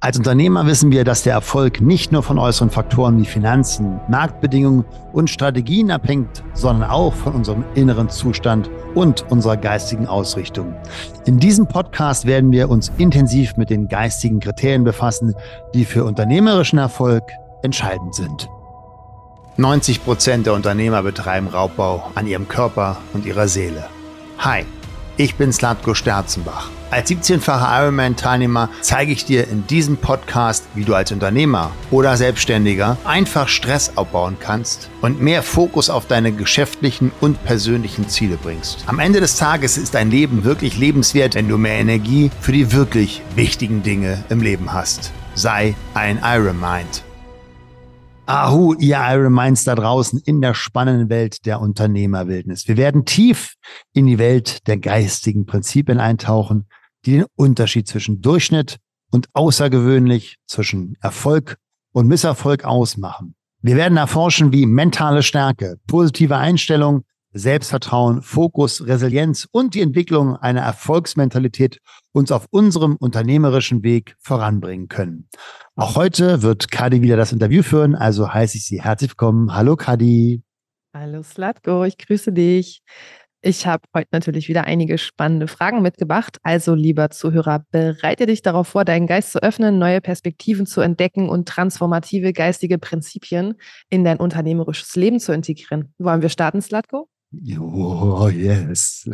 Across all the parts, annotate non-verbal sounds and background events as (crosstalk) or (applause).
Als Unternehmer wissen wir, dass der Erfolg nicht nur von äußeren Faktoren wie Finanzen, Marktbedingungen und Strategien abhängt, sondern auch von unserem inneren Zustand und unserer geistigen Ausrichtung. In diesem Podcast werden wir uns intensiv mit den geistigen Kriterien befassen, die für unternehmerischen Erfolg entscheidend sind. 90 Prozent der Unternehmer betreiben Raubbau an ihrem Körper und ihrer Seele. Hi, ich bin Slatko Sterzenbach. Als 17-facher Ironman-Teilnehmer zeige ich dir in diesem Podcast, wie du als Unternehmer oder Selbstständiger einfach Stress abbauen kannst und mehr Fokus auf deine geschäftlichen und persönlichen Ziele bringst. Am Ende des Tages ist dein Leben wirklich lebenswert, wenn du mehr Energie für die wirklich wichtigen Dinge im Leben hast. Sei ein Iron Mind. Ahu, ihr Iron Minds da draußen in der spannenden Welt der Unternehmerwildnis. Wir werden tief in die Welt der geistigen Prinzipien eintauchen die den Unterschied zwischen Durchschnitt und außergewöhnlich, zwischen Erfolg und Misserfolg ausmachen. Wir werden erforschen, wie mentale Stärke, positive Einstellung, Selbstvertrauen, Fokus, Resilienz und die Entwicklung einer Erfolgsmentalität uns auf unserem unternehmerischen Weg voranbringen können. Auch heute wird Kadi wieder das Interview führen, also heiße ich Sie herzlich willkommen. Hallo Kadi. Hallo Slatko, ich grüße dich. Ich habe heute natürlich wieder einige spannende Fragen mitgebracht. Also, lieber Zuhörer, bereite dich darauf vor, deinen Geist zu öffnen, neue Perspektiven zu entdecken und transformative geistige Prinzipien in dein unternehmerisches Leben zu integrieren. Wollen wir starten, Slatko? Oh, yes.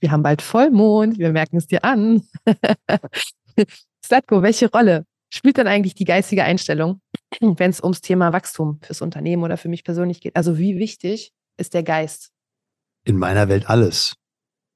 Wir haben bald Vollmond, wir merken es dir an. (laughs) Slatko, welche Rolle spielt dann eigentlich die geistige Einstellung, wenn es ums Thema Wachstum fürs Unternehmen oder für mich persönlich geht? Also, wie wichtig ist der Geist? in meiner Welt alles.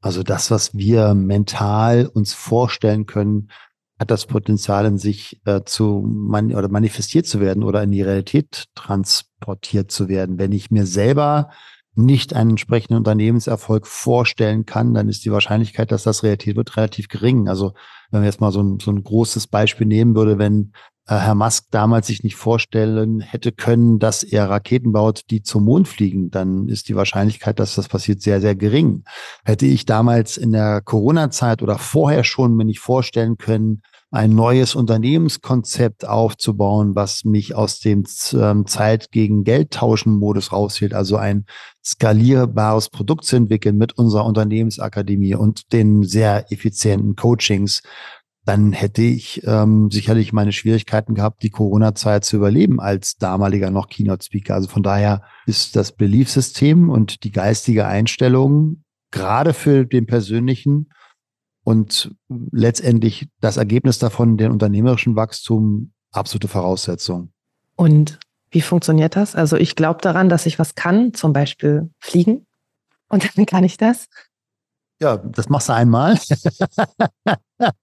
Also das, was wir mental uns vorstellen können, hat das Potenzial in sich äh, zu man oder manifestiert zu werden oder in die Realität transportiert zu werden. Wenn ich mir selber nicht einen entsprechenden Unternehmenserfolg vorstellen kann, dann ist die Wahrscheinlichkeit, dass das Realität wird, relativ gering. Also wenn wir jetzt mal so ein, so ein großes Beispiel nehmen würde, wenn äh, Herr Musk damals sich nicht vorstellen hätte können, dass er Raketen baut, die zum Mond fliegen, dann ist die Wahrscheinlichkeit, dass das passiert, sehr, sehr gering. Hätte ich damals in der Corona-Zeit oder vorher schon mir nicht vorstellen können, ein neues Unternehmenskonzept aufzubauen, was mich aus dem ähm, Zeit gegen Geld tauschen Modus raushielt, also ein skalierbares Produkt zu entwickeln mit unserer Unternehmensakademie und den sehr effizienten Coachings, dann hätte ich ähm, sicherlich meine Schwierigkeiten gehabt, die Corona-Zeit zu überleben als damaliger noch Keynote-Speaker. Also von daher ist das Beliefsystem und die geistige Einstellung gerade für den persönlichen und letztendlich das Ergebnis davon, den unternehmerischen Wachstum, absolute Voraussetzung. Und wie funktioniert das? Also ich glaube daran, dass ich was kann, zum Beispiel fliegen. Und dann kann ich das. Ja, das machst du einmal. (laughs)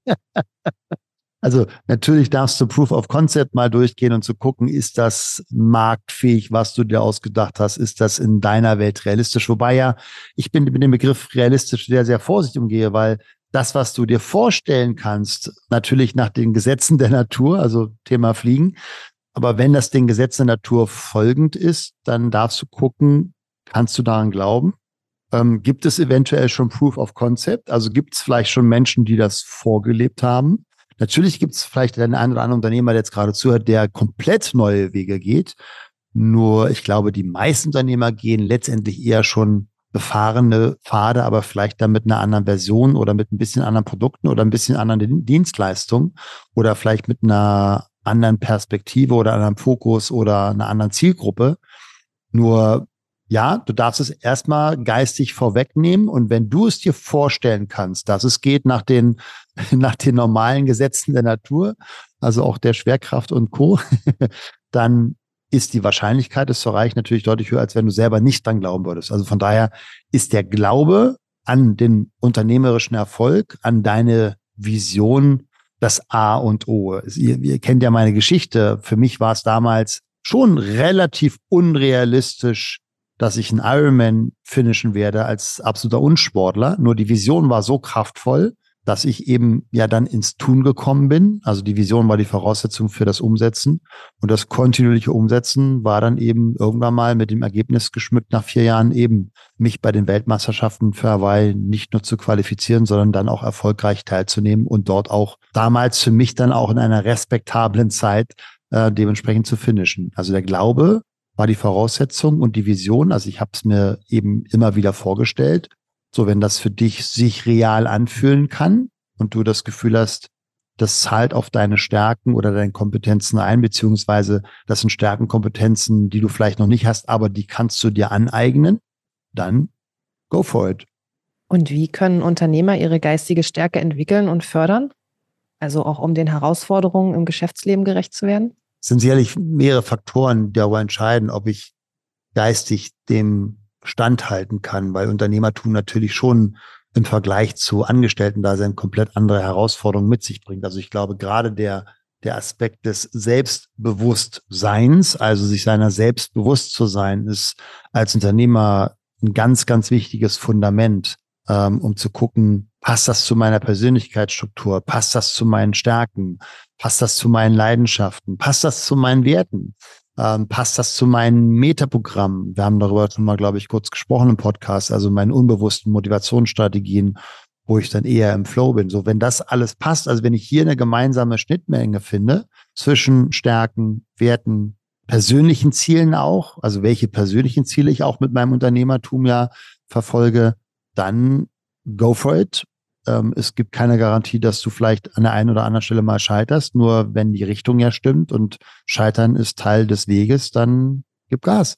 also natürlich darfst du Proof of Concept mal durchgehen und zu gucken, ist das marktfähig, was du dir ausgedacht hast, ist das in deiner Welt realistisch? Wobei ja, ich bin mit dem Begriff realistisch sehr, sehr vorsichtig umgehe, weil das, was du dir vorstellen kannst, natürlich nach den Gesetzen der Natur, also Thema Fliegen, aber wenn das den Gesetzen der Natur folgend ist, dann darfst du gucken, kannst du daran glauben? Ähm, gibt es eventuell schon Proof of Concept? Also gibt es vielleicht schon Menschen, die das vorgelebt haben? Natürlich gibt es vielleicht den einen oder anderen Unternehmer, der jetzt gerade zuhört, der komplett neue Wege geht. Nur ich glaube, die meisten Unternehmer gehen letztendlich eher schon befahrene Pfade, aber vielleicht dann mit einer anderen Version oder mit ein bisschen anderen Produkten oder ein bisschen anderen Dienstleistungen oder vielleicht mit einer anderen Perspektive oder einem Fokus oder einer anderen Zielgruppe. Nur ja, du darfst es erstmal geistig vorwegnehmen und wenn du es dir vorstellen kannst, dass es geht nach den, (laughs) nach den normalen Gesetzen der Natur, also auch der Schwerkraft und Co., (laughs) dann ist die Wahrscheinlichkeit, es zu erreichen, natürlich deutlich höher, als wenn du selber nicht dran glauben würdest. Also von daher ist der Glaube an den unternehmerischen Erfolg, an deine Vision das A und O. Ihr, ihr kennt ja meine Geschichte. Für mich war es damals schon relativ unrealistisch, dass ich einen Ironman finishen werde als absoluter Unsportler. Nur die Vision war so kraftvoll, dass ich eben ja dann ins Tun gekommen bin. Also die Vision war die Voraussetzung für das Umsetzen. Und das kontinuierliche Umsetzen war dann eben irgendwann mal mit dem Ergebnis geschmückt nach vier Jahren eben mich bei den Weltmeisterschaften für Hawaii nicht nur zu qualifizieren, sondern dann auch erfolgreich teilzunehmen und dort auch damals für mich dann auch in einer respektablen Zeit äh, dementsprechend zu finishen. Also der Glaube war die Voraussetzung und die Vision. Also ich habe es mir eben immer wieder vorgestellt so, wenn das für dich sich real anfühlen kann und du das Gefühl hast, das zahlt auf deine Stärken oder deine Kompetenzen ein, beziehungsweise das sind Stärkenkompetenzen, die du vielleicht noch nicht hast, aber die kannst du dir aneignen, dann go for it. Und wie können Unternehmer ihre geistige Stärke entwickeln und fördern? Also auch um den Herausforderungen im Geschäftsleben gerecht zu werden? Es sind sicherlich mehrere Faktoren, die darüber entscheiden, ob ich geistig dem standhalten kann, weil Unternehmertum natürlich schon im Vergleich zu Angestellten-Dasein komplett andere Herausforderungen mit sich bringt. Also ich glaube, gerade der, der Aspekt des Selbstbewusstseins, also sich seiner selbst bewusst zu sein, ist als Unternehmer ein ganz, ganz wichtiges Fundament, ähm, um zu gucken, passt das zu meiner Persönlichkeitsstruktur, passt das zu meinen Stärken, passt das zu meinen Leidenschaften, passt das zu meinen Werten ähm, passt das zu meinem Metaprogramm? Wir haben darüber schon mal, glaube ich, kurz gesprochen im Podcast, also meinen unbewussten Motivationsstrategien, wo ich dann eher im Flow bin. So, wenn das alles passt, also wenn ich hier eine gemeinsame Schnittmenge finde zwischen Stärken, Werten, persönlichen Zielen auch, also welche persönlichen Ziele ich auch mit meinem Unternehmertum ja verfolge, dann go for it. Ähm, es gibt keine Garantie, dass du vielleicht an der einen oder anderen Stelle mal scheiterst. Nur wenn die Richtung ja stimmt und Scheitern ist Teil des Weges, dann gib Gas.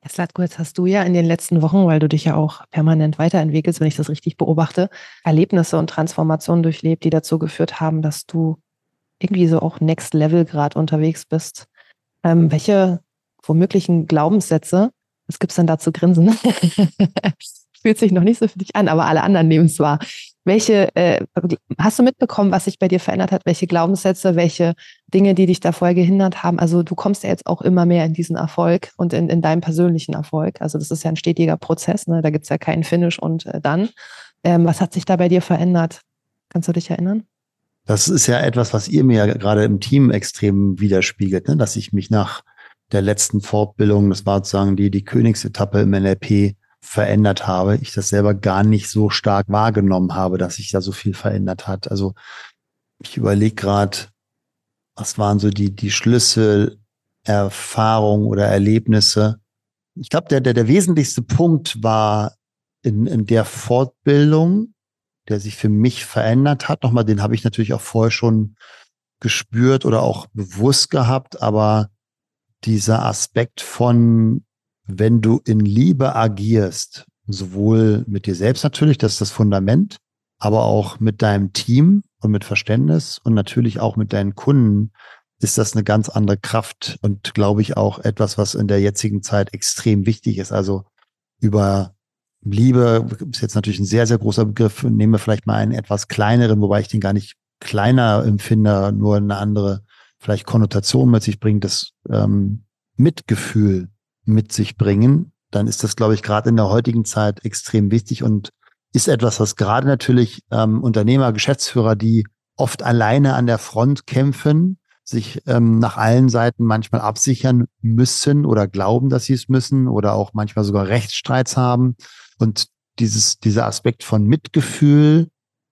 Herr Slatko, jetzt hast du ja in den letzten Wochen, weil du dich ja auch permanent weiterentwickelst, wenn ich das richtig beobachte, Erlebnisse und Transformationen durchlebt, die dazu geführt haben, dass du irgendwie so auch Next Level gerade unterwegs bist. Ähm, welche womöglichen Glaubenssätze, was gibt es denn da zu grinsen? (laughs) Fühlt sich noch nicht so für dich an, aber alle anderen nehmen es wahr. Welche, äh, hast du mitbekommen, was sich bei dir verändert hat? Welche Glaubenssätze, welche Dinge, die dich da vorher gehindert haben? Also du kommst ja jetzt auch immer mehr in diesen Erfolg und in, in deinem persönlichen Erfolg. Also das ist ja ein stetiger Prozess, ne? da gibt es ja keinen Finish und äh, dann. Ähm, was hat sich da bei dir verändert? Kannst du dich erinnern? Das ist ja etwas, was ihr mir ja gerade im Team extrem widerspiegelt, ne? dass ich mich nach der letzten Fortbildung, das war sozusagen die, die Königsetappe im NLP, verändert habe, ich das selber gar nicht so stark wahrgenommen habe, dass sich da so viel verändert hat. Also ich überlege gerade, was waren so die, die Schlüsselerfahrungen oder Erlebnisse. Ich glaube, der, der, der wesentlichste Punkt war in, in der Fortbildung, der sich für mich verändert hat. Nochmal, den habe ich natürlich auch vorher schon gespürt oder auch bewusst gehabt, aber dieser Aspekt von wenn du in Liebe agierst, sowohl mit dir selbst natürlich, das ist das Fundament, aber auch mit deinem Team und mit Verständnis und natürlich auch mit deinen Kunden, ist das eine ganz andere Kraft und glaube ich auch etwas, was in der jetzigen Zeit extrem wichtig ist. Also über Liebe ist jetzt natürlich ein sehr, sehr großer Begriff. Nehmen wir vielleicht mal einen etwas kleineren, wobei ich den gar nicht kleiner empfinde, nur eine andere vielleicht Konnotation mit sich bringt, das ähm, Mitgefühl mit sich bringen, dann ist das, glaube ich, gerade in der heutigen Zeit extrem wichtig und ist etwas, was gerade natürlich ähm, Unternehmer, Geschäftsführer, die oft alleine an der Front kämpfen, sich ähm, nach allen Seiten manchmal absichern müssen oder glauben, dass sie es müssen oder auch manchmal sogar Rechtsstreits haben und dieses, dieser Aspekt von Mitgefühl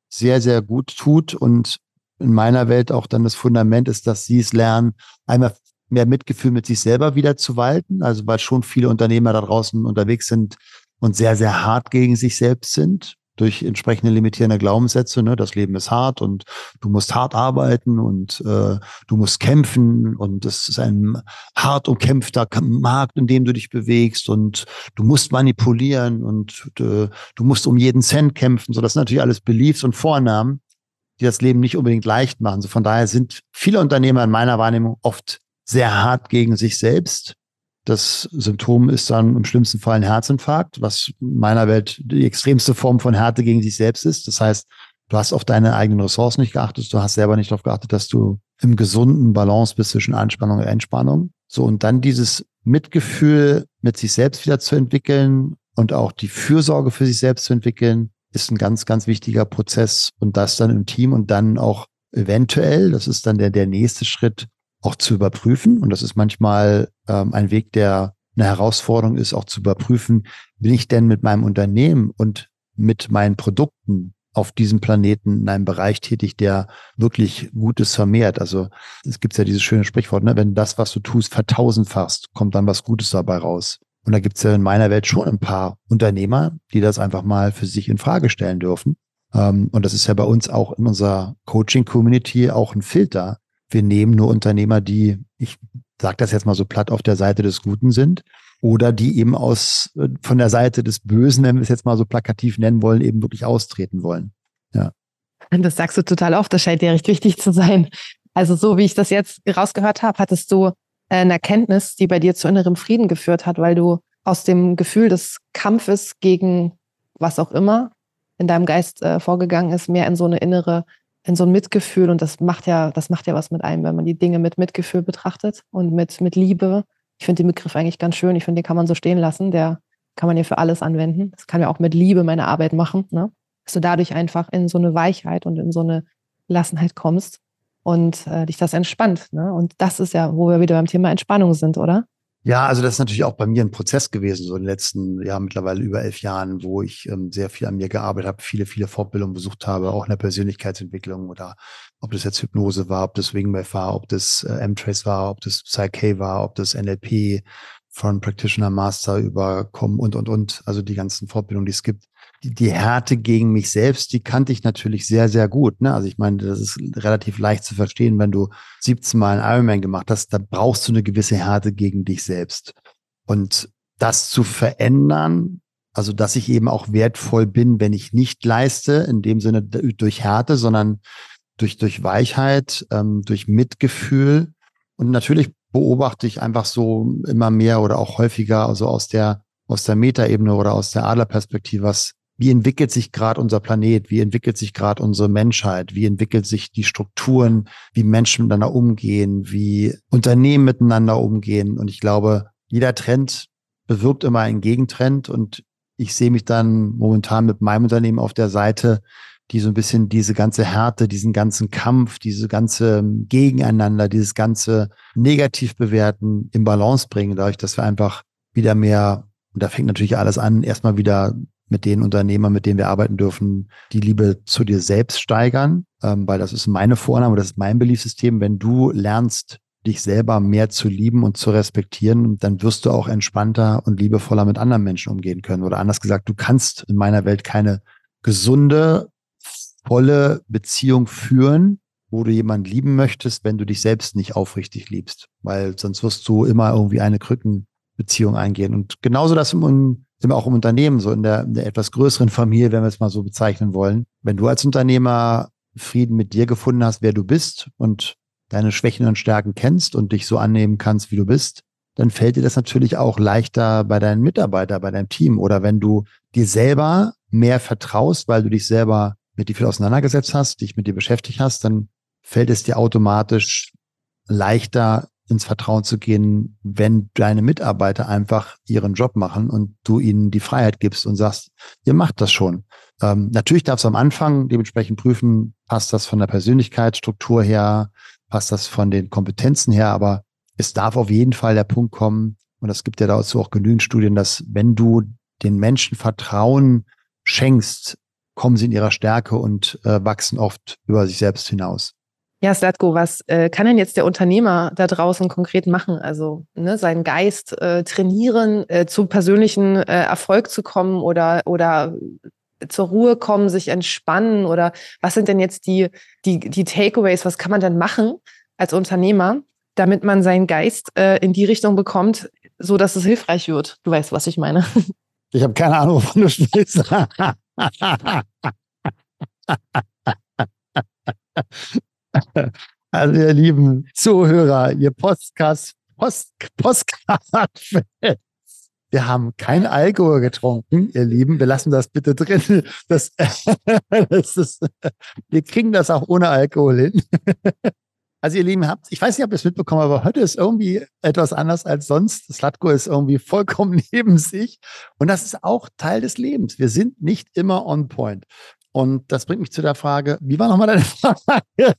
sehr, sehr gut tut und in meiner Welt auch dann das Fundament ist, dass sie es lernen, einmal mehr Mitgefühl mit sich selber wieder zu walten. Also weil schon viele Unternehmer da draußen unterwegs sind und sehr, sehr hart gegen sich selbst sind durch entsprechende limitierende Glaubenssätze. Ne? Das Leben ist hart und du musst hart arbeiten und äh, du musst kämpfen und es ist ein hart umkämpfter Markt, in dem du dich bewegst und du musst manipulieren und äh, du musst um jeden Cent kämpfen. So, das sind natürlich alles Beliefs und Vornamen, die das Leben nicht unbedingt leicht machen. So von daher sind viele Unternehmer in meiner Wahrnehmung oft sehr hart gegen sich selbst. Das Symptom ist dann im schlimmsten Fall ein Herzinfarkt, was in meiner Welt die extremste Form von Härte gegen sich selbst ist. Das heißt, du hast auf deine eigenen Ressourcen nicht geachtet, du hast selber nicht darauf geachtet, dass du im gesunden Balance bist zwischen Anspannung und Entspannung. So, und dann dieses Mitgefühl mit sich selbst wieder zu entwickeln und auch die Fürsorge für sich selbst zu entwickeln, ist ein ganz, ganz wichtiger Prozess und das dann im Team und dann auch eventuell, das ist dann der, der nächste Schritt, auch zu überprüfen. Und das ist manchmal ähm, ein Weg, der eine Herausforderung ist, auch zu überprüfen, bin ich denn mit meinem Unternehmen und mit meinen Produkten auf diesem Planeten in einem Bereich tätig, der wirklich Gutes vermehrt. Also es gibt ja dieses schöne Sprichwort, ne? wenn das, was du tust, vertausendfachst, kommt dann was Gutes dabei raus. Und da gibt es ja in meiner Welt schon ein paar Unternehmer, die das einfach mal für sich in Frage stellen dürfen. Ähm, und das ist ja bei uns auch in unserer Coaching-Community auch ein Filter. Wir nehmen nur Unternehmer, die, ich sage das jetzt mal so platt, auf der Seite des Guten sind oder die eben aus äh, von der Seite des Bösen, wenn wir es jetzt mal so plakativ nennen wollen, eben wirklich austreten wollen. Ja. Das sagst du total oft, das scheint dir recht wichtig zu sein. Also so wie ich das jetzt rausgehört habe, hattest du äh, eine Erkenntnis, die bei dir zu innerem Frieden geführt hat, weil du aus dem Gefühl des Kampfes gegen was auch immer in deinem Geist äh, vorgegangen ist, mehr in so eine innere, in so ein Mitgefühl. Und das macht ja, das macht ja was mit einem, wenn man die Dinge mit Mitgefühl betrachtet und mit, mit Liebe. Ich finde den Begriff eigentlich ganz schön. Ich finde, den kann man so stehen lassen. Der kann man ja für alles anwenden. Das kann ja auch mit Liebe meine Arbeit machen, ne? Dass du dadurch einfach in so eine Weichheit und in so eine Gelassenheit kommst und äh, dich das entspannt. Ne? Und das ist ja, wo wir wieder beim Thema Entspannung sind, oder? Ja, also das ist natürlich auch bei mir ein Prozess gewesen, so in den letzten, ja, mittlerweile über elf Jahren, wo ich ähm, sehr viel an mir gearbeitet habe, viele, viele Fortbildungen besucht habe, auch in der Persönlichkeitsentwicklung oder ob das jetzt Hypnose war, ob das Wingwave war, ob das äh, M-Trace war, ob das Psyche war, ob das NLP von Practitioner Master überkommen und, und, und, also die ganzen Fortbildungen, die es gibt die, die Härte gegen mich selbst, die kannte ich natürlich sehr, sehr gut. Ne? Also ich meine, das ist relativ leicht zu verstehen, wenn du 17 Mal einen Ironman gemacht hast, da brauchst du eine gewisse Härte gegen dich selbst. Und das zu verändern, also dass ich eben auch wertvoll bin, wenn ich nicht leiste, in dem Sinne durch Härte, sondern durch, durch Weichheit, ähm, durch Mitgefühl. Und natürlich beobachte ich einfach so immer mehr oder auch häufiger, also aus der, aus der Metaebene oder aus der Adlerperspektive, was wie entwickelt sich gerade unser Planet, wie entwickelt sich gerade unsere Menschheit, wie entwickelt sich die Strukturen, wie Menschen miteinander umgehen, wie Unternehmen miteinander umgehen. Und ich glaube, jeder Trend bewirkt immer einen Gegentrend. Und ich sehe mich dann momentan mit meinem Unternehmen auf der Seite, die so ein bisschen diese ganze Härte, diesen ganzen Kampf, diese ganze Gegeneinander, dieses ganze negativ bewerten im Balance bringen, dadurch, dass wir einfach wieder mehr, und da fängt natürlich alles an, erstmal wieder mit den Unternehmern, mit denen wir arbeiten dürfen, die Liebe zu dir selbst steigern, ähm, weil das ist meine Vorname, das ist mein Beliefssystem. Wenn du lernst, dich selber mehr zu lieben und zu respektieren, dann wirst du auch entspannter und liebevoller mit anderen Menschen umgehen können. Oder anders gesagt, du kannst in meiner Welt keine gesunde, volle Beziehung führen, wo du jemanden lieben möchtest, wenn du dich selbst nicht aufrichtig liebst, weil sonst wirst du immer irgendwie eine Krückenbeziehung eingehen. Und genauso das im wir auch im Unternehmen, so in der, in der etwas größeren Familie, wenn wir es mal so bezeichnen wollen. Wenn du als Unternehmer Frieden mit dir gefunden hast, wer du bist und deine Schwächen und Stärken kennst und dich so annehmen kannst, wie du bist, dann fällt dir das natürlich auch leichter bei deinen Mitarbeitern, bei deinem Team. Oder wenn du dir selber mehr vertraust, weil du dich selber mit dir viel auseinandergesetzt hast, dich mit dir beschäftigt hast, dann fällt es dir automatisch leichter, ins Vertrauen zu gehen, wenn deine Mitarbeiter einfach ihren Job machen und du ihnen die Freiheit gibst und sagst, ihr macht das schon. Ähm, natürlich darfst du am Anfang dementsprechend prüfen, passt das von der Persönlichkeitsstruktur her, passt das von den Kompetenzen her, aber es darf auf jeden Fall der Punkt kommen, und es gibt ja dazu auch genügend Studien, dass wenn du den Menschen Vertrauen schenkst, kommen sie in ihrer Stärke und äh, wachsen oft über sich selbst hinaus. Ja, Slatko, was äh, kann denn jetzt der Unternehmer da draußen konkret machen? Also ne, seinen Geist äh, trainieren, äh, zu persönlichen äh, Erfolg zu kommen oder, oder zur Ruhe kommen, sich entspannen oder was sind denn jetzt die, die, die Takeaways? Was kann man denn machen als Unternehmer, damit man seinen Geist äh, in die Richtung bekommt, so dass es hilfreich wird? Du weißt, was ich meine. Ich habe keine Ahnung, wovon du sprichst. (laughs) (laughs) Also, ihr lieben Zuhörer, ihr Podcast, Post, Postcard wir haben kein Alkohol getrunken, ihr Lieben. Wir lassen das bitte drin. Das, (laughs) das ist, wir kriegen das auch ohne Alkohol hin. Also ihr Lieben, habt, ich weiß nicht, ob ihr es mitbekommen aber heute ist irgendwie etwas anders als sonst. Slatko ist irgendwie vollkommen (laughs) neben sich. Und das ist auch Teil des Lebens. Wir sind nicht immer on point. Und das bringt mich zu der Frage, wie war nochmal deine (laughs) Frage?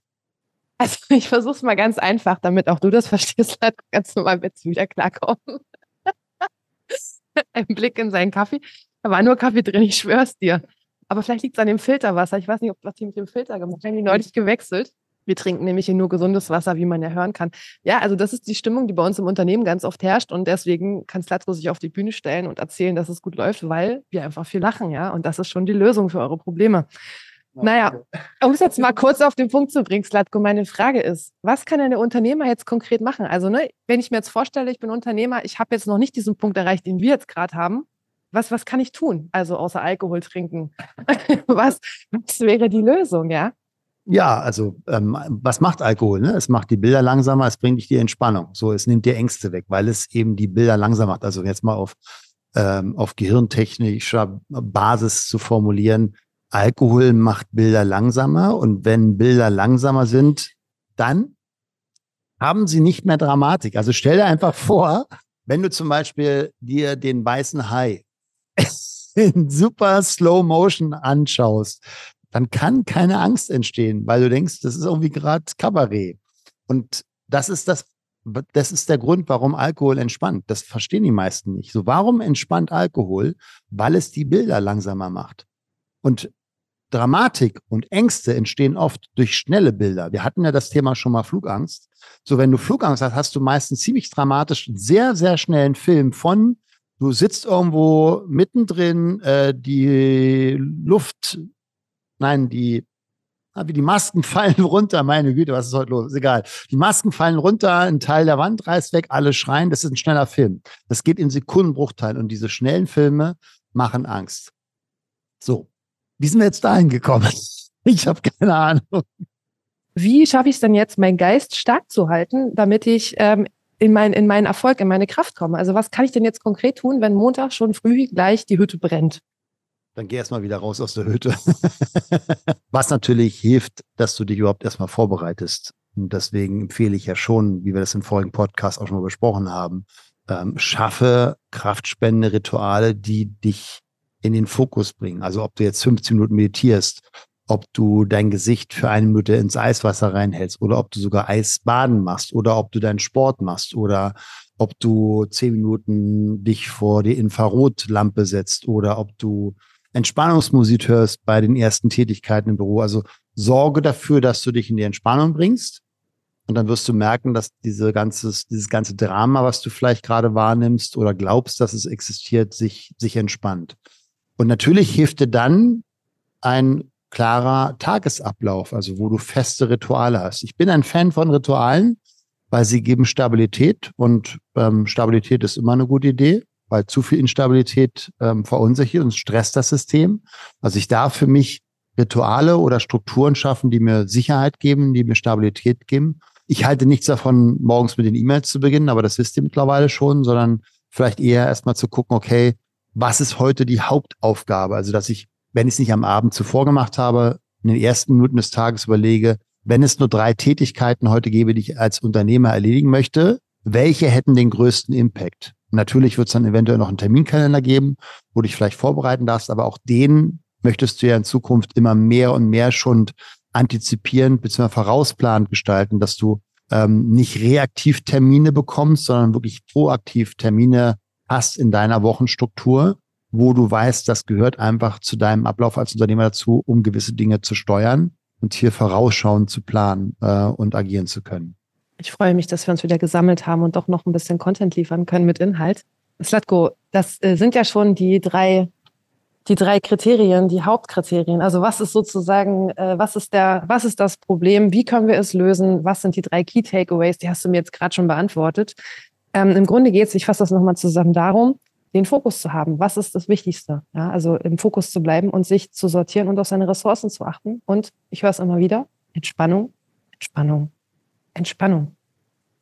Also ich versuche es mal ganz einfach, damit auch du das (laughs) verstehst, Slatko, kannst du mal jetzt wieder klarkommen. Ein Blick in seinen Kaffee. Da war nur Kaffee drin, ich schwör's dir. Aber vielleicht liegt es an dem Filterwasser. Ich weiß nicht, ob was die mit dem Filter gemacht haben. Die neulich gewechselt. Wir trinken nämlich hier nur gesundes Wasser, wie man ja hören kann. Ja, also das ist die Stimmung, die bei uns im Unternehmen ganz oft herrscht. Und deswegen kann Slatko sich auf die Bühne stellen und erzählen, dass es gut läuft, weil wir einfach viel lachen, ja. Und das ist schon die Lösung für eure Probleme. Naja, um es jetzt mal kurz auf den Punkt zu bringen, Slatko, meine Frage ist, was kann denn der Unternehmer jetzt konkret machen? Also, ne, wenn ich mir jetzt vorstelle, ich bin Unternehmer, ich habe jetzt noch nicht diesen Punkt erreicht, den wir jetzt gerade haben. Was, was kann ich tun? Also außer Alkohol trinken. (laughs) was, was wäre die Lösung, ja? Ja, also ähm, was macht Alkohol? Ne? Es macht die Bilder langsamer, es bringt dich die Entspannung. So, es nimmt dir Ängste weg, weil es eben die Bilder langsam macht. Also jetzt mal auf, ähm, auf gehirntechnischer Basis zu formulieren, Alkohol macht Bilder langsamer und wenn Bilder langsamer sind, dann haben sie nicht mehr Dramatik. Also stell dir einfach vor, wenn du zum Beispiel dir den weißen Hai (laughs) in super Slow Motion anschaust, dann kann keine Angst entstehen, weil du denkst, das ist irgendwie gerade Kabarett. Und das ist das, das ist der Grund, warum Alkohol entspannt. Das verstehen die meisten nicht. So, warum entspannt Alkohol? Weil es die Bilder langsamer macht. Und Dramatik und Ängste entstehen oft durch schnelle Bilder. Wir hatten ja das Thema schon mal Flugangst. So, wenn du Flugangst hast, hast du meistens ziemlich dramatisch sehr, sehr schnellen Film von du sitzt irgendwo mittendrin, äh, die Luft Nein, die, ah, wie die Masken (laughs) fallen runter. Meine Güte, was ist heute los? Ist egal. Die Masken fallen runter, ein Teil der Wand reißt weg, alle schreien. Das ist ein schneller Film. Das geht in Sekundenbruchteilen und diese schnellen Filme machen Angst. So, wie sind wir jetzt dahin gekommen? (laughs) Ich habe keine Ahnung. Wie schaffe ich es denn jetzt, meinen Geist stark zu halten, damit ich ähm, in, mein, in meinen Erfolg, in meine Kraft komme? Also was kann ich denn jetzt konkret tun, wenn Montag schon früh gleich die Hütte brennt? Dann geh erstmal wieder raus aus der Hütte. (laughs) Was natürlich hilft, dass du dich überhaupt erstmal vorbereitest. Und deswegen empfehle ich ja schon, wie wir das im vorigen Podcast auch schon mal besprochen haben, ähm, schaffe kraftspendende Rituale, die dich in den Fokus bringen. Also ob du jetzt 15 Minuten meditierst, ob du dein Gesicht für eine Minute ins Eiswasser reinhältst oder ob du sogar Eisbaden machst oder ob du deinen Sport machst oder ob du zehn Minuten dich vor die Infrarotlampe setzt oder ob du Entspannungsmusik hörst bei den ersten Tätigkeiten im Büro. Also sorge dafür, dass du dich in die Entspannung bringst. Und dann wirst du merken, dass diese ganzes, dieses ganze Drama, was du vielleicht gerade wahrnimmst oder glaubst, dass es existiert, sich, sich entspannt. Und natürlich hilft dir dann ein klarer Tagesablauf, also wo du feste Rituale hast. Ich bin ein Fan von Ritualen, weil sie geben Stabilität und ähm, Stabilität ist immer eine gute Idee weil zu viel Instabilität ähm, verunsichert und stresst das System. Also ich darf für mich Rituale oder Strukturen schaffen, die mir Sicherheit geben, die mir Stabilität geben. Ich halte nichts davon, morgens mit den E-Mails zu beginnen, aber das wisst ihr mittlerweile schon, sondern vielleicht eher erstmal zu gucken, okay, was ist heute die Hauptaufgabe? Also, dass ich, wenn ich es nicht am Abend zuvor gemacht habe, in den ersten Minuten des Tages überlege, wenn es nur drei Tätigkeiten heute gäbe, die ich als Unternehmer erledigen möchte, welche hätten den größten Impact? Natürlich wird es dann eventuell noch einen Terminkalender geben, wo du dich vielleicht vorbereiten darfst, aber auch den möchtest du ja in Zukunft immer mehr und mehr schon antizipierend bzw. vorausplanend gestalten, dass du ähm, nicht reaktiv Termine bekommst, sondern wirklich proaktiv Termine hast in deiner Wochenstruktur, wo du weißt, das gehört einfach zu deinem Ablauf als Unternehmer dazu, um gewisse Dinge zu steuern und hier vorausschauend zu planen äh, und agieren zu können. Ich freue mich, dass wir uns wieder gesammelt haben und doch noch ein bisschen Content liefern können mit Inhalt. Slatko, das äh, sind ja schon die drei, die drei Kriterien, die Hauptkriterien. Also was ist sozusagen, äh, was ist der, was ist das Problem? Wie können wir es lösen? Was sind die drei Key Takeaways? Die hast du mir jetzt gerade schon beantwortet. Ähm, Im Grunde geht es, ich fasse das nochmal zusammen, darum, den Fokus zu haben. Was ist das Wichtigste? Ja, also im Fokus zu bleiben und sich zu sortieren und auf seine Ressourcen zu achten. Und ich höre es immer wieder, Entspannung, Entspannung, Entspannung.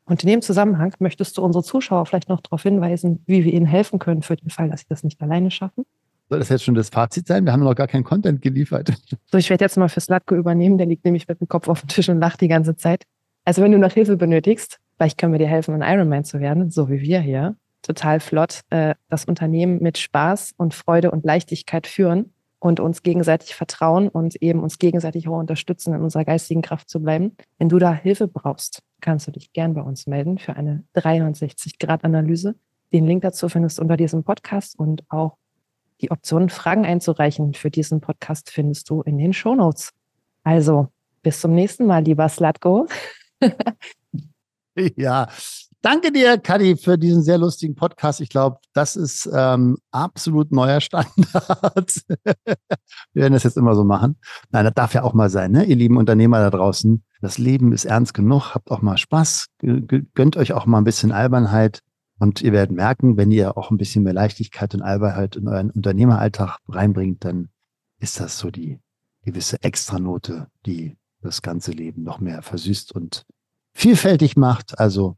Und in dem Zusammenhang möchtest du unsere Zuschauer vielleicht noch darauf hinweisen, wie wir ihnen helfen können für den Fall, dass sie das nicht alleine schaffen. Soll das jetzt schon das Fazit sein? Wir haben noch gar keinen Content geliefert. (laughs) So, ich werde jetzt mal für Slatko übernehmen. Der liegt nämlich mit dem Kopf auf dem Tisch und lacht die ganze Zeit. Also wenn du noch Hilfe benötigst, vielleicht können wir dir helfen, ein Ironman zu werden, so wie wir hier. Total flott, äh, das Unternehmen mit Spaß und Freude und Leichtigkeit führen und uns gegenseitig vertrauen und eben uns gegenseitig auch unterstützen, in unserer geistigen Kraft zu bleiben. Wenn du da Hilfe brauchst, kannst du dich gern bei uns melden für eine 360-Grad-Analyse. Den Link dazu findest du unter diesem Podcast und auch die Option, Fragen einzureichen für diesen Podcast findest du in den Show Notes. Also, bis zum nächsten Mal, lieber Slatko. (laughs) (laughs) ja, danke dir, Kadi, für diesen sehr lustigen Podcast. Ich glaube, das ist ähm, absolut neuer Standard. (laughs) Wir werden das jetzt immer so machen. Nein, das darf ja auch mal sein, ne? ihr lieben Unternehmer da draußen. Das Leben ist ernst genug. Habt auch mal Spaß. Gönnt euch auch mal ein bisschen Albernheit. Und ihr werdet merken, wenn ihr auch ein bisschen mehr Leichtigkeit und Albernheit in euren Unternehmeralltag reinbringt, dann ist das so die gewisse Extranote, die das ganze Leben noch mehr versüßt und vielfältig macht. Also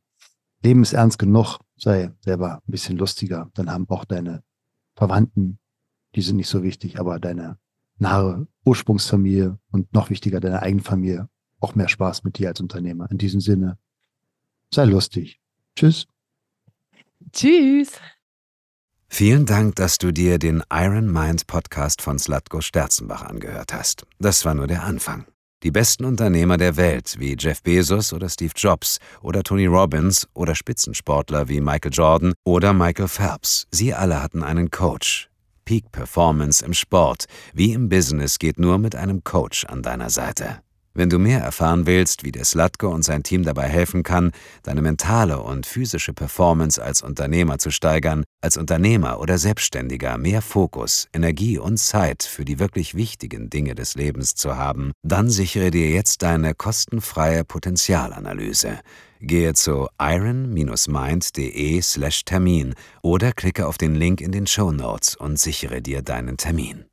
Leben ist ernst genug, sei selber ein bisschen lustiger. Dann haben auch deine Verwandten, die sind nicht so wichtig, aber deine nahe Ursprungsfamilie und noch wichtiger deine Eigenfamilie auch mehr Spaß mit dir als Unternehmer. In diesem Sinne, sei lustig. Tschüss. Tschüss. Vielen Dank, dass du dir den Iron Mind Podcast von Slatko Sterzenbach angehört hast. Das war nur der Anfang. Die besten Unternehmer der Welt wie Jeff Bezos oder Steve Jobs oder Tony Robbins oder Spitzensportler wie Michael Jordan oder Michael Phelps, sie alle hatten einen Coach. Peak Performance im Sport wie im Business geht nur mit einem Coach an deiner Seite. Wenn du mehr erfahren willst, wie der Slatko und sein Team dabei helfen kann, deine mentale und physische Performance als Unternehmer zu steigern, als Unternehmer oder Selbstständiger mehr Fokus, Energie und Zeit für die wirklich wichtigen Dinge des Lebens zu haben, dann sichere dir jetzt deine kostenfreie Potenzialanalyse. Gehe zu iron-mind.de/termin oder klicke auf den Link in den Show Notes und sichere dir deinen Termin.